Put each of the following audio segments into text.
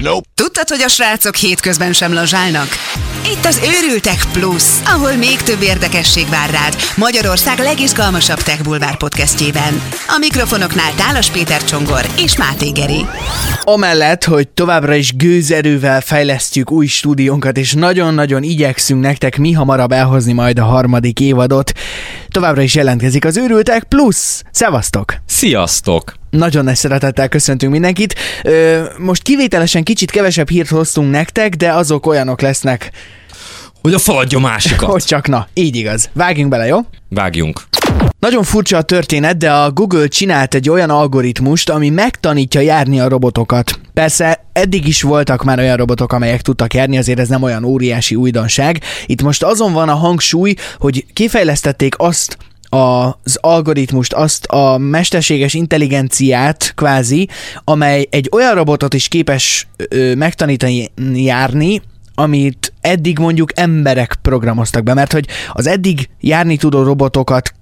Nope. Tudtad, hogy a srácok hétközben sem lazsálnak? Itt az Őrültek Plus, ahol még több érdekesség vár rád Magyarország legizgalmasabb tech bulvár podcastjében. A mikrofonoknál Tálas Péter Csongor és Máté Geri. Amellett, hogy továbbra is gőzerővel fejlesztjük új stúdiónkat, és nagyon-nagyon igyekszünk nektek mi hamarabb elhozni majd a harmadik évadot, továbbra is jelentkezik az Őrültek Plus. Szevasztok! Sziasztok! Nagyon nagy szeretettel köszöntünk mindenkit. Most kivételesen kicsit kevesebb hírt hoztunk nektek, de azok olyanok lesznek, Hogy a faladja másikat. hogy csak na, így igaz. Vágjunk bele, jó? Vágjunk. Nagyon furcsa a történet, de a Google csinált egy olyan algoritmust, ami megtanítja járni a robotokat. Persze eddig is voltak már olyan robotok, amelyek tudtak járni, azért ez nem olyan óriási újdonság. Itt most azon van a hangsúly, hogy kifejlesztették azt az algoritmust, azt a mesterséges intelligenciát kvázi, amely egy olyan robotot is képes ö, megtanítani járni, amit eddig mondjuk emberek programoztak be, mert hogy az eddig járni tudó robotokat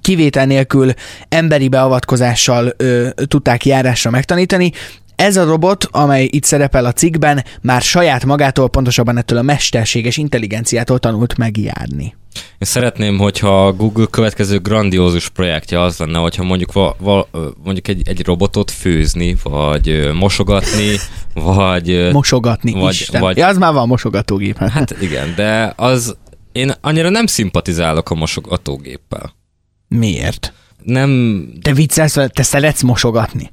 kivétel nélkül emberi beavatkozással ö, tudták járásra megtanítani. Ez a robot, amely itt szerepel a cikkben, már saját magától, pontosabban ettől a mesterséges intelligenciától tanult megjárni. Én szeretném, hogyha a Google következő grandiózus projektje az lenne, hogyha mondjuk, va, va, mondjuk egy, egy robotot főzni, vagy mosogatni, vagy... Mosogatni vagy, Isten. vagy Ja, az már van mosogatógép. Hát, igen, de az... Én annyira nem szimpatizálok a mosogatógéppel. miért? Nem, Te viccelsz, te szeretsz mosogatni.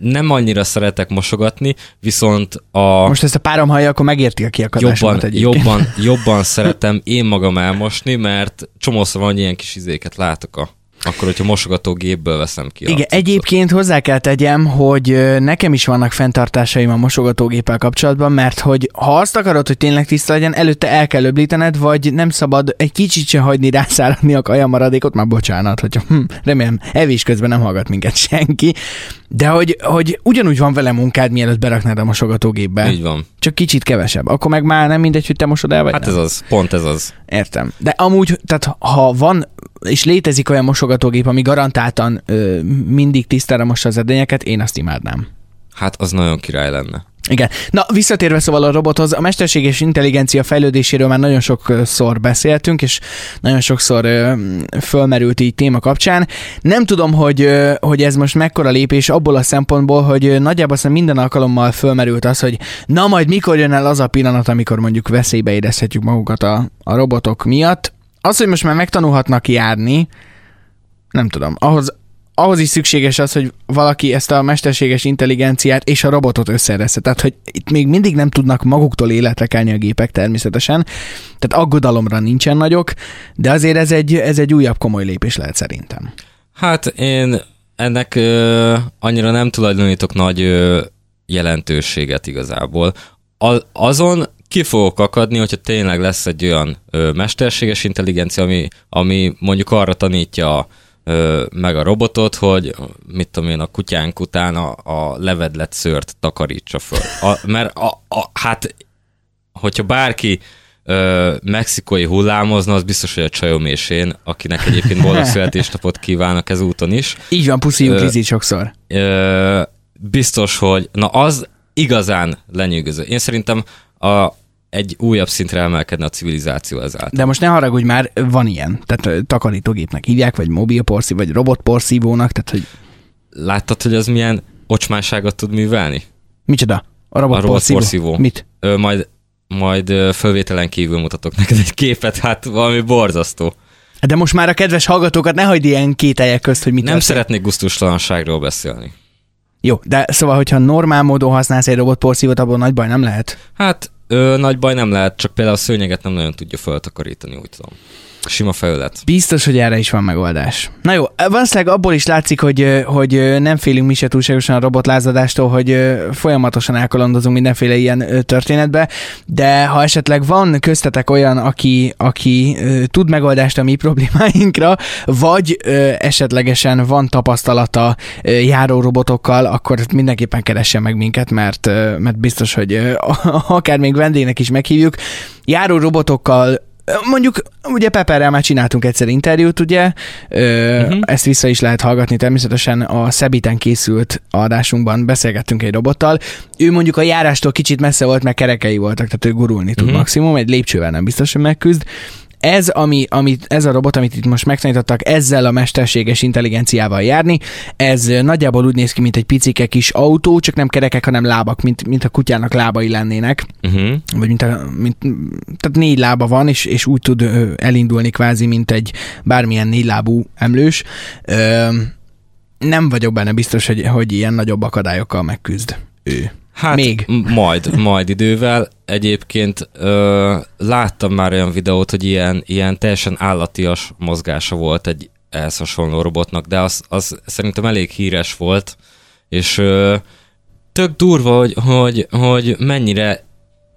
Nem annyira szeretek mosogatni, viszont a... Most ezt a párom hallja, akkor megérti a kiakadásomat jobban, jobban, jobban szeretem én magam elmosni, mert csomószor van, hogy ilyen kis izéket látok a akkor, hogyha mosogatógépből veszem ki. Igen, egyébként hozzá kell tegyem, hogy nekem is vannak fenntartásaim a mosogatógéppel kapcsolatban, mert hogy ha azt akarod, hogy tényleg tiszta legyen, előtte el kell öblítened, vagy nem szabad egy kicsit se hagyni rászáradni a kajamaradékot, már bocsánat, hogyha hm, remélem evés közben nem hallgat minket senki, de hogy, hogy ugyanúgy van vele munkád, mielőtt beraknád a mosogatógépbe. Így van. Csak kicsit kevesebb. Akkor meg már nem mindegy, hogy te mosod el, vagy Hát nem. ez az, pont ez az. Értem. De amúgy, tehát ha van, és létezik olyan mosogatógép, ami garantáltan ö, mindig tisztára mossa az edényeket, én azt imádnám. Hát az nagyon király lenne. Igen. Na, visszatérve szóval a robothoz, a mesterséges intelligencia fejlődéséről már nagyon sokszor beszéltünk, és nagyon sokszor ö, fölmerült így téma kapcsán. Nem tudom, hogy, ö, hogy ez most mekkora lépés abból a szempontból, hogy ö, nagyjából szerintem minden alkalommal fölmerült az, hogy na majd mikor jön el az a pillanat, amikor mondjuk veszélybe érezhetjük magukat a, a robotok miatt. Az, hogy most már megtanulhatnak járni, nem tudom, ahhoz, ahhoz is szükséges az, hogy valaki ezt a mesterséges intelligenciát és a robotot összereszte. Tehát, hogy itt még mindig nem tudnak maguktól életre kelni a gépek természetesen. Tehát aggodalomra nincsen nagyok, de azért ez egy, ez egy újabb komoly lépés lehet szerintem. Hát én ennek ö, annyira nem tulajdonítok nagy ö, jelentőséget igazából. A, azon ki fogok akadni, hogyha tényleg lesz egy olyan ö, mesterséges intelligencia, ami, ami mondjuk arra tanítja ö, meg a robotot, hogy mit tudom én, a kutyánk után a, a levedlet szőrt takarítsa föl. A, mert a, a, hát, hogyha bárki ö, mexikói hullámozna, az biztos, hogy a csajom és én, akinek egyébként boldog születésnapot kívánok ezúton is. Így van, puszíjunk Ö, Lizit sokszor. Ö, biztos, hogy na az igazán lenyűgöző. Én szerintem a, egy újabb szintre emelkedne a civilizáció ezáltal. De most ne haragudj már, van ilyen. Tehát takarítógépnek hívják, vagy mobilporszív, vagy robotporszívónak, tehát hogy Láttad, hogy az milyen ocsmánságot tud művelni? micsoda? A robotporszívó. robotporszívó. Mit? Ö, majd majd fölvételen kívül mutatok neked egy képet, hát valami borzasztó. De most már a kedves hallgatókat ne hagyd ilyen kételjek közt, hogy mit Nem történt. szeretnék gusztustalanságról beszélni. Jó, de szóval, hogyha normál módon használsz egy robotporszívót, abból nagy baj nem lehet. Hát ö, nagy baj nem lehet, csak például a szőnyeget nem nagyon tudja föltakarítani, úgy tudom. Sima felület. Biztos, hogy erre is van megoldás. Na jó, valószínűleg abból is látszik, hogy, hogy nem félünk mi se túlságosan a robotlázadástól, hogy folyamatosan elkalandozunk mindenféle ilyen történetbe, de ha esetleg van köztetek olyan, aki, aki tud megoldást a mi problémáinkra, vagy esetlegesen van tapasztalata járó robotokkal, akkor mindenképpen keressen meg minket, mert, mert biztos, hogy akár még vendégnek is meghívjuk. Járó robotokkal Mondjuk, ugye Pepperrel már csináltunk egyszer interjút, ugye, Ö, uh-huh. ezt vissza is lehet hallgatni, természetesen a Szebiten készült adásunkban beszélgettünk egy robottal. Ő mondjuk a járástól kicsit messze volt, mert kerekei voltak, tehát ő gurulni tud uh-huh. maximum, egy lépcsővel nem biztos, hogy megküzd, ez, ami, amit, ez a robot, amit itt most megtanítottak, ezzel a mesterséges intelligenciával járni, ez nagyjából úgy néz ki, mint egy picike kis autó, csak nem kerekek, hanem lábak, mint, mint a kutyának lábai lennének. Uh-huh. Vagy mint, a, mint, tehát négy lába van, és, és úgy tud elindulni kvázi, mint egy bármilyen négy lábú emlős. Ö, nem vagyok benne biztos, hogy, hogy ilyen nagyobb akadályokkal megküzd ő. Hát Még. majd, majd idővel. Egyébként ö, láttam már olyan videót, hogy ilyen, ilyen teljesen állatias mozgása volt egy ehhez hasonló robotnak, de az, az szerintem elég híres volt, és ö, tök durva, hogy, hogy, hogy mennyire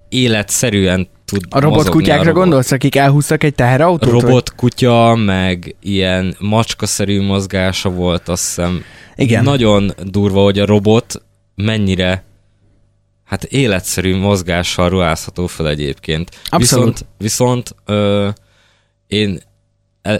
életszerűen tud A robotkutyákra robot. gondolsz, akik elhúztak egy teherautót? Robotkutya, meg ilyen macskaszerű mozgása volt, azt hiszem. Igen. Nagyon durva, hogy a robot mennyire hát életszerű mozgással ruházható fel egyébként. Abszolút. Viszont, viszont ö, én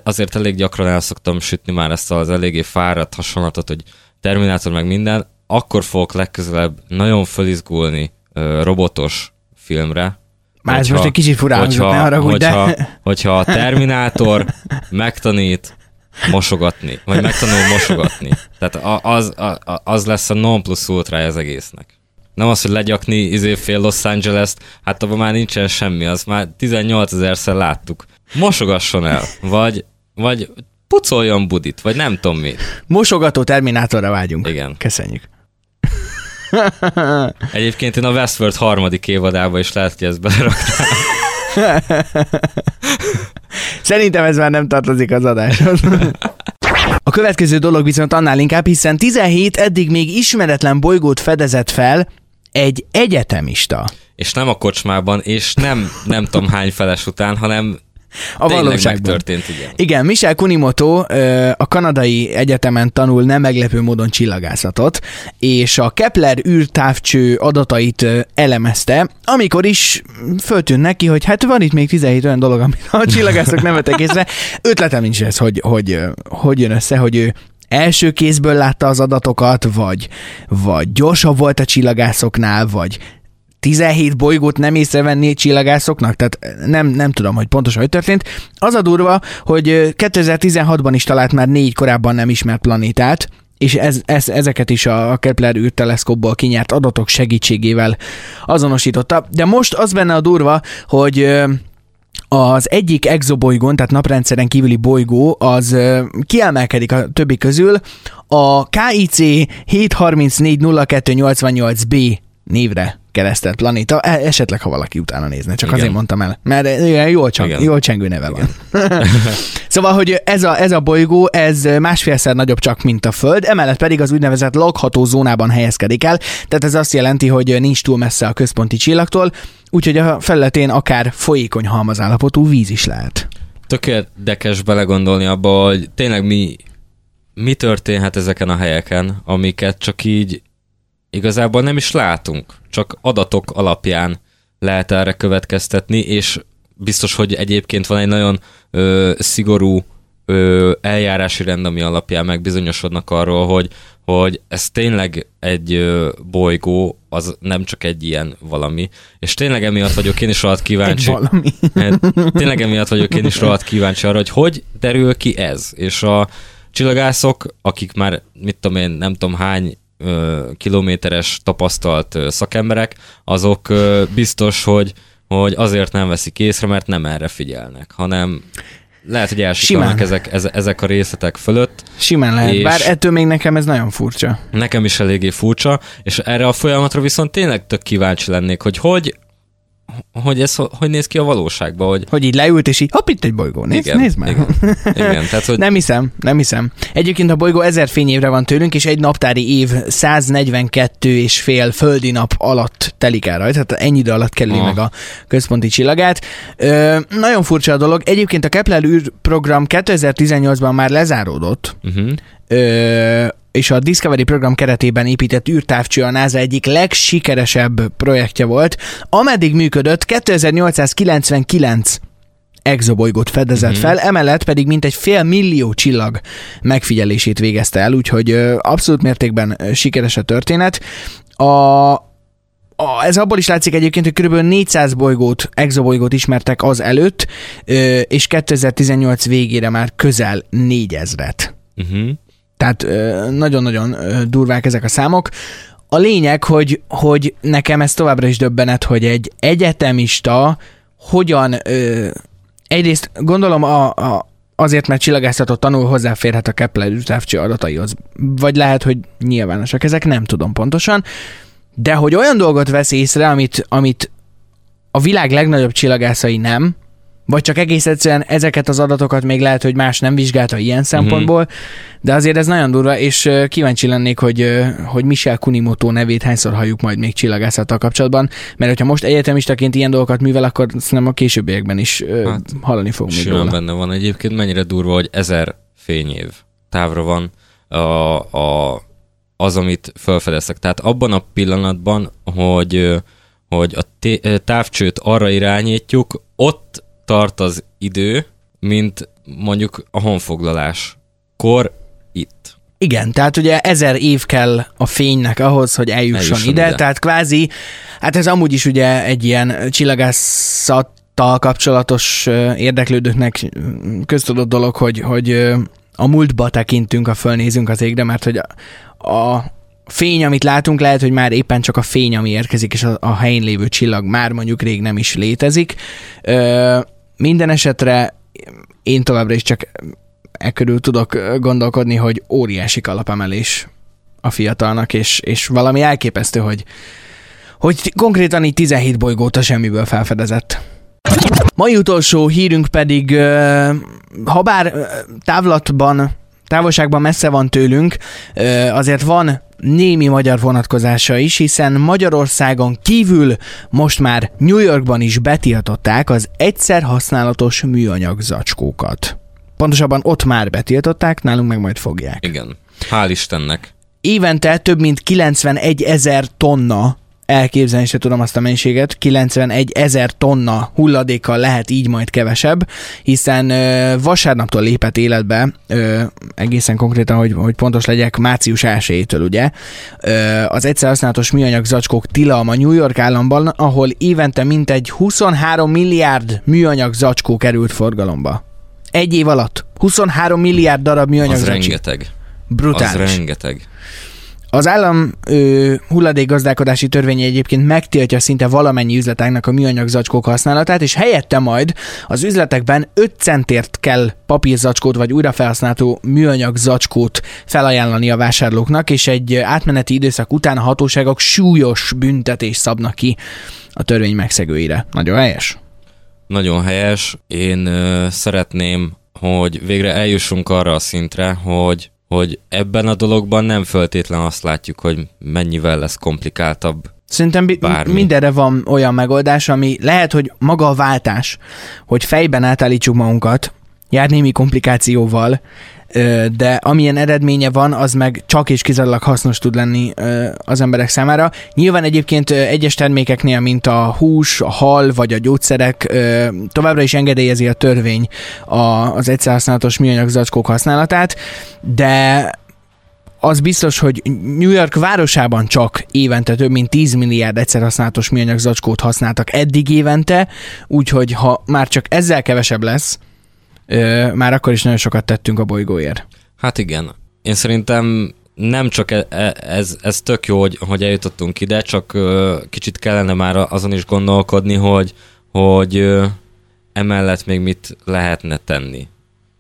azért elég gyakran el szoktam sütni már ezt az eléggé fáradt hasonlatot, hogy Terminátor meg minden, akkor fogok legközelebb nagyon fölizgulni ö, robotos filmre. Már ez most egy kicsit furán hogyha, ne haragudj, hogyha, de... hogyha a Terminátor megtanít mosogatni, vagy megtanul mosogatni. Tehát az, az, az lesz a non plus ultra az egésznek. Nem az, hogy legyakni izé fél Los Angeles-t, hát abban már nincsen semmi, az már 18 ezerszer láttuk. Mosogasson el, vagy, vagy pucoljon budit, vagy nem tudom mi. Mosogató terminátorra vágyunk. Igen. Köszönjük. Egyébként én a Westworld harmadik évadába is lehet, hogy ezt beleraktam. Szerintem ez már nem tartozik az adáshoz. A következő dolog viszont annál inkább, hiszen 17 eddig még ismeretlen bolygót fedezett fel egy egyetemista. És nem a kocsmában, és nem nem tudom hány feles után, hanem a valóságban. történt, igen. Igen, Michel Kunimoto a kanadai egyetemen tanul nem meglepő módon csillagászatot, és a Kepler űrtávcső adatait elemezte, amikor is föltűnt neki, hogy hát van itt még 17 olyan dolog, amit a csillagászok nem vettek észre. Ötletem nincs ez, hogy, hogy, hogy jön össze, hogy ő első kézből látta az adatokat, vagy, vagy gyorsabb volt a csillagászoknál, vagy 17 bolygót nem észrevenni csillagászoknak, tehát nem, nem tudom, hogy pontosan hogy történt. Az a durva, hogy 2016-ban is talált már négy korábban nem ismert planétát, és ez, ez, ezeket is a Kepler űrteleszkópból kinyert adatok segítségével azonosította. De most az benne a durva, hogy az egyik exobolygón, tehát naprendszeren kívüli bolygó, az kiemelkedik a többi közül. A KIC 7340288b névre keresztelt planéta, e, esetleg ha valaki utána nézne, csak Igen. azért mondtam el, mert igen, jól, csang, jól csengő neve van. szóval, hogy ez a, ez a bolygó, ez másfélszer nagyobb csak, mint a Föld, emellett pedig az úgynevezett lakható zónában helyezkedik el, tehát ez azt jelenti, hogy nincs túl messze a központi csillagtól, úgyhogy a felületén akár folyékony halmazállapotú víz is lehet. Tökéletes belegondolni abba, hogy tényleg mi, mi történhet ezeken a helyeken, amiket csak így igazából nem is látunk, csak adatok alapján lehet erre következtetni, és biztos, hogy egyébként van egy nagyon ö, szigorú ö, eljárási rend, ami alapján megbizonyosodnak arról, hogy, hogy ez tényleg egy ö, bolygó, az nem csak egy ilyen valami. És tényleg emiatt vagyok én is rohadt kíváncsi. Egy valami. Hát, tényleg emiatt vagyok én is rohadt kíváncsi arra, hogy hogy derül ki ez. És a csillagászok, akik már, mit tudom én, nem tudom hány kilométeres tapasztalt szakemberek, azok biztos, hogy, hogy azért nem veszik észre, mert nem erre figyelnek, hanem lehet, hogy elsikalnak ezek, ezek a részletek fölött. Simán lehet, bár ettől még nekem ez nagyon furcsa. Nekem is eléggé furcsa, és erre a folyamatra viszont tényleg tök kíváncsi lennék, hogy hogy hogy ez hogy néz ki a valóságban. Hogy, hogy így leült, és így hopp, itt egy bolygó, nézd, igen, nézd meg. Igen, igen, tehát, hogy... Nem hiszem, nem hiszem. Egyébként a bolygó ezer fényévre van tőlünk, és egy naptári év 142 és fél földi nap alatt telik el rajta, tehát ennyi idő alatt kerüli ah. meg a központi csillagát. Ö, nagyon furcsa a dolog. Egyébként a Kepler űrprogram 2018-ban már lezáródott. Uh-huh. Ö, és a Discovery program keretében épített űrtávcső a NASA egyik legsikeresebb projektje volt, ameddig működött 2899 exobolygót fedezett Mhm. fel, emellett pedig mintegy fél millió csillag megfigyelését végezte el, úgyhogy abszolút mértékben sikeres a történet. A, a, ez abból is látszik egyébként, hogy kb. 400 bolygót, exobolygót ismertek az előtt, és 2018 végére már közel 4000-et. Uh-huh. Tehát nagyon-nagyon durvák ezek a számok. A lényeg, hogy, hogy nekem ez továbbra is döbbenet, hogy egy egyetemista hogyan ö, egyrészt gondolom a, a, azért, mert csillagászatot tanul, hozzáférhet a Kepler űrtávcső adataihoz. Vagy lehet, hogy nyilvánosak ezek, nem tudom pontosan. De hogy olyan dolgot vesz észre, amit, amit a világ legnagyobb csillagászai nem, vagy csak egész egyszerűen ezeket az adatokat még lehet, hogy más nem vizsgálta ilyen szempontból, de azért ez nagyon durva, és kíváncsi lennék, hogy, hogy Michel Kunimoto nevét hányszor halljuk majd még csillagászattal kapcsolatban, mert hogyha most egyetemistaként ilyen dolgokat művel, akkor szerintem a későbbiekben is Hát, hallani fogunk még róla. benne van. Egyébként mennyire durva, hogy ezer fényév távra van a, a, az, amit felfedeztek. Tehát abban a pillanatban, hogy, hogy a távcsőt arra irányítjuk, ott tart az idő, mint mondjuk a honfoglalás. Kor itt. Igen, tehát ugye ezer év kell a fénynek ahhoz, hogy eljusson, Eljusson ide, ide. tehát kvázi, hát ez amúgy is ugye egy ilyen csillagászattal kapcsolatos érdeklődőknek köztudott dolog, hogy, hogy a múltba tekintünk, a fölnézünk az égre, mert hogy a, a fény, amit látunk, lehet, hogy már éppen csak a fény, ami érkezik, és a, a helyén lévő csillag már mondjuk rég nem is létezik. Ö, minden esetre én továbbra is csak e körül tudok gondolkodni, hogy óriási kalapemelés a fiatalnak, és, és valami elképesztő, hogy, hogy konkrétan így 17 bolygót a semmiből felfedezett. Mai utolsó hírünk pedig, ha bár távlatban, távolságban messze van tőlünk, azért van némi magyar vonatkozása is, hiszen Magyarországon kívül most már New Yorkban is betiltották az egyszer használatos műanyag zacskókat. Pontosabban ott már betiltották, nálunk meg majd fogják. Igen. Hál' Istennek. Évente több mint 91 ezer tonna elképzelni se tudom azt a mennyiséget, 91 ezer tonna hulladékkal lehet így majd kevesebb, hiszen ö, vasárnaptól lépett életbe, ö, egészen konkrétan, hogy, hogy pontos legyek, március 1-től ugye, ö, az egyszer használatos műanyag zacskók tilalma New York államban, ahol évente mintegy 23 milliárd műanyag zacskó került forgalomba. Egy év alatt 23 milliárd darab műanyag Az zacskó. rengeteg. Brutális. Az rengeteg. Az állam ö, hulladékgazdálkodási törvénye egyébként megtiltja szinte valamennyi üzletágnak a műanyag zacskók használatát, és helyette majd az üzletekben 5 centért kell papírzacskót vagy újrafelhasználható műanyag zacskót felajánlani a vásárlóknak, és egy átmeneti időszak után a hatóságok súlyos büntetés szabnak ki a törvény megszegőire. Nagyon helyes. Nagyon helyes. Én ö, szeretném, hogy végre eljussunk arra a szintre, hogy, hogy ebben a dologban nem föltétlen azt látjuk, hogy mennyivel lesz komplikáltabb. Szerintem bi- Bármi. mindenre van olyan megoldás, ami lehet, hogy maga a váltás, hogy fejben átállítsuk magunkat, jár némi komplikációval, de amilyen eredménye van, az meg csak és kizárólag hasznos tud lenni az emberek számára. Nyilván egyébként egyes termékeknél, mint a hús, a hal vagy a gyógyszerek, továbbra is engedélyezi a törvény az egyszerhasználatos műanyag zacskók használatát, de az biztos, hogy New York városában csak évente több mint 10 milliárd egyszer használatos műanyag zacskót használtak eddig évente, úgyhogy ha már csak ezzel kevesebb lesz, már akkor is nagyon sokat tettünk a bolygóért. Hát igen. Én szerintem nem csak e- e- ez, ez tök jó, hogy, hogy eljutottunk ide, csak kicsit kellene már azon is gondolkodni, hogy, hogy emellett még mit lehetne tenni.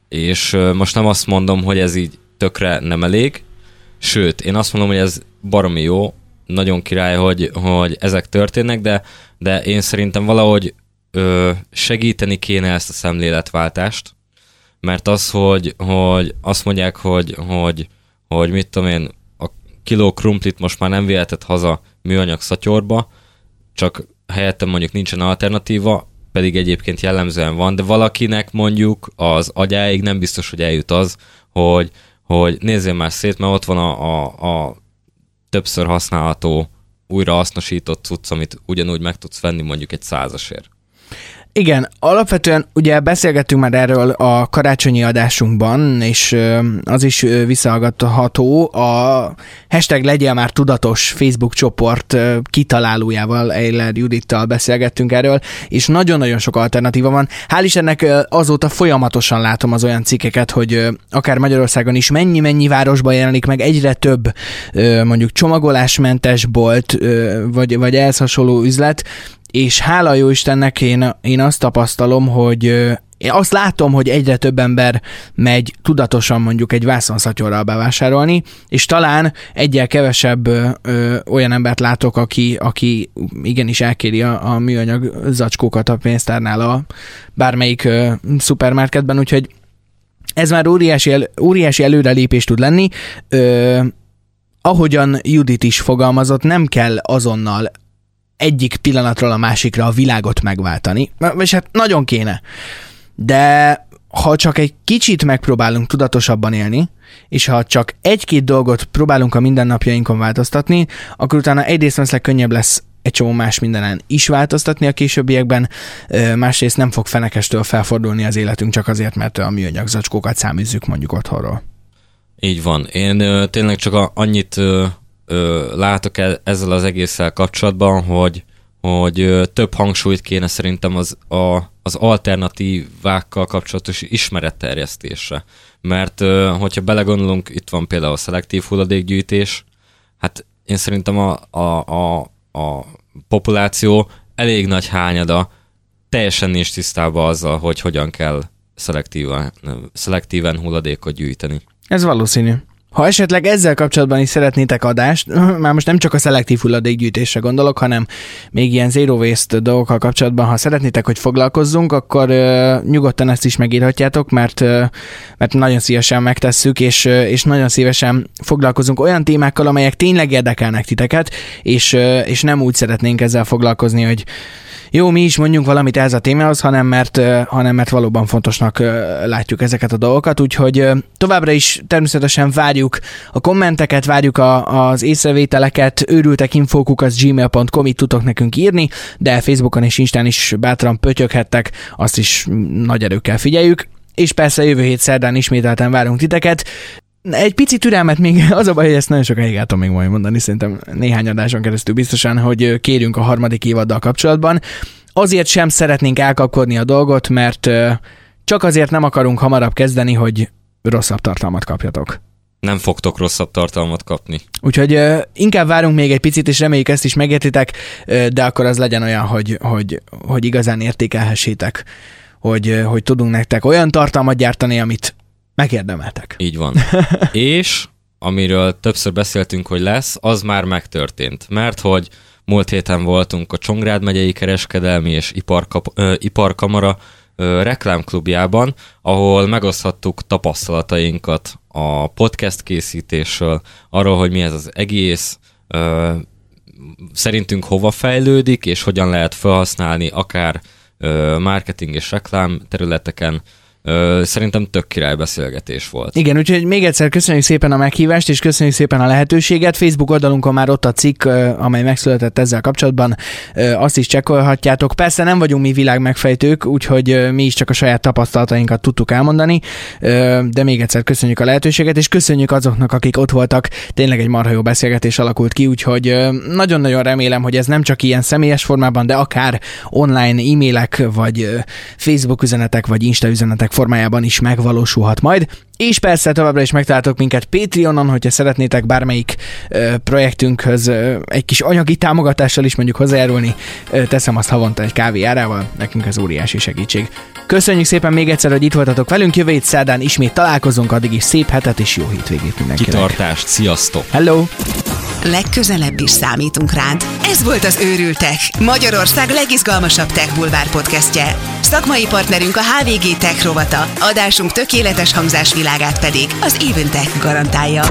És most nem azt mondom, hogy ez így tökre nem elég, sőt, én azt mondom, hogy ez baromi jó, nagyon király, hogy, hogy ezek történnek, de, de én szerintem valahogy ö, segíteni kéne ezt a szemléletváltást, mert az, hogy, hogy azt mondják, hogy, hogy, hogy mit tudom én, a kiló krumplit most már nem vihetett haza műanyag szatyorba, csak helyette mondjuk nincsen alternatíva, pedig egyébként jellemzően van, de valakinek mondjuk az agyáig nem biztos, hogy eljut az, hogy, hogy nézzél már szét, mert ott van a, a, a többször használható, újra hasznosított cucc, amit ugyanúgy meg tudsz venni mondjuk egy százasért. Igen, alapvetően ugye beszélgettünk már erről a karácsonyi adásunkban, és az is visszahallgatható. A hashtag legyen már tudatos Facebook csoport kitalálójával, Eiler Judittal beszélgettünk erről, és nagyon-nagyon sok alternatíva van. Hál' Istennek azóta folyamatosan látom az olyan cikkeket, hogy akár Magyarországon is mennyi-mennyi városban jelenik meg egyre több mondjuk csomagolásmentes bolt, vagy, vagy ehhez hasonló üzlet, és hála jó Istennek én, én azt tapasztalom, hogy én azt látom, hogy egyre több ember megy tudatosan mondjuk egy vászonszatyorral bevásárolni, és talán egyel kevesebb ö, olyan embert látok, aki, aki igenis elkéri a, a műanyag zacskókat a pénztárnál a bármelyik ö, szupermarketben, úgyhogy ez már óriási, el, óriási előrelépés tud lenni. Ö, ahogyan Judit is fogalmazott, nem kell azonnal egyik pillanatról a másikra a világot megváltani, és hát nagyon kéne. De ha csak egy kicsit megpróbálunk tudatosabban élni, és ha csak egy-két dolgot próbálunk a mindennapjainkon változtatni, akkor utána egyrészt valószínűleg könnyebb lesz egy csomó más mindenen is változtatni a későbbiekben, másrészt nem fog fenekestől felfordulni az életünk csak azért, mert a műanyag zacskókat száműzzük mondjuk otthonról. Így van. Én ö, tényleg csak a, annyit ö, látok el ezzel az egésszel kapcsolatban, hogy hogy több hangsúlyt kéne szerintem az, a, az alternatívákkal kapcsolatos ismeretterjesztésre. Mert hogyha belegondolunk, itt van például a szelektív hulladékgyűjtés, hát én szerintem a, a, a, a populáció elég nagy hányada teljesen nincs tisztában azzal, hogy hogyan kell szelektíven, szelektíven hulladékot gyűjteni. Ez valószínű. Ha esetleg ezzel kapcsolatban is szeretnétek adást, már most nem csak a szelektív hulladékgyűjtésre gondolok, hanem még ilyen zero waste dolgokkal kapcsolatban, ha szeretnétek, hogy foglalkozzunk, akkor uh, nyugodtan ezt is megírhatjátok, mert, uh, mert nagyon szívesen megtesszük, és, uh, és nagyon szívesen foglalkozunk olyan témákkal, amelyek tényleg érdekelnek titeket, és, uh, és nem úgy szeretnénk ezzel foglalkozni, hogy jó, mi is mondjunk valamit ez a témához, hanem mert, hanem mert valóban fontosnak látjuk ezeket a dolgokat, úgyhogy továbbra is természetesen várjuk a kommenteket, várjuk a, az észrevételeket, őrültek infókuk, az gmail.com, itt tudtok nekünk írni, de Facebookon és Instán is bátran pötyöghettek, azt is nagy erőkkel figyeljük és persze jövő hét szerdán ismételten várunk titeket. Egy pici türelmet még, az a baj, hogy ezt nagyon sokáig el még majd mondani, szerintem néhány adáson keresztül biztosan, hogy kérünk a harmadik évaddal kapcsolatban. Azért sem szeretnénk elkapkodni a dolgot, mert csak azért nem akarunk hamarabb kezdeni, hogy rosszabb tartalmat kapjatok. Nem fogtok rosszabb tartalmat kapni. Úgyhogy uh, inkább várunk még egy picit, és reméljük ezt is megértitek, uh, de akkor az legyen olyan, hogy, hogy, hogy igazán értékelhessétek, hogy, uh, hogy tudunk nektek olyan tartalmat gyártani, amit megérdemeltek. Így van. és amiről többször beszéltünk, hogy lesz, az már megtörtént. Mert hogy múlt héten voltunk a Csongrád megyei kereskedelmi és iparkap, ö, iparkamara ö, reklámklubjában, ahol megoszthattuk tapasztalatainkat a podcast készítésről, arról, hogy mi ez az egész, ö, szerintünk hova fejlődik, és hogyan lehet felhasználni akár ö, marketing és reklám területeken, Szerintem tök király beszélgetés volt. Igen, úgyhogy még egyszer köszönjük szépen a meghívást, és köszönjük szépen a lehetőséget. Facebook oldalunkon már ott a cikk, amely megszületett ezzel kapcsolatban, azt is csekkolhatjátok. Persze nem vagyunk mi világ megfejtők, úgyhogy mi is csak a saját tapasztalatainkat tudtuk elmondani, de még egyszer köszönjük a lehetőséget, és köszönjük azoknak, akik ott voltak. Tényleg egy marha jó beszélgetés alakult ki, úgyhogy nagyon-nagyon remélem, hogy ez nem csak ilyen személyes formában, de akár online e-mailek, vagy Facebook üzenetek, vagy Insta üzenetek formájában is megvalósulhat majd. És persze továbbra is megtaláltok minket Patreonon, hogyha szeretnétek bármelyik ö, projektünkhöz ö, egy kis anyagi támogatással is mondjuk hozzájárulni, ö, teszem azt havonta egy kávé árával, nekünk ez óriási segítség. Köszönjük szépen még egyszer, hogy itt voltatok velünk, jövő hét szerdán ismét találkozunk, addig is szép hetet és jó hétvégét mindenkinek. Kitartást, sziasztok! Hello! Legközelebb is számítunk rád. Ez volt az Őrültek, Magyarország legizgalmasabb tech bulvár podcastje. Szakmai partnerünk a HVG Tech rovata, adásunk tökéletes hangzásvilágát pedig az Even Tech garantálja.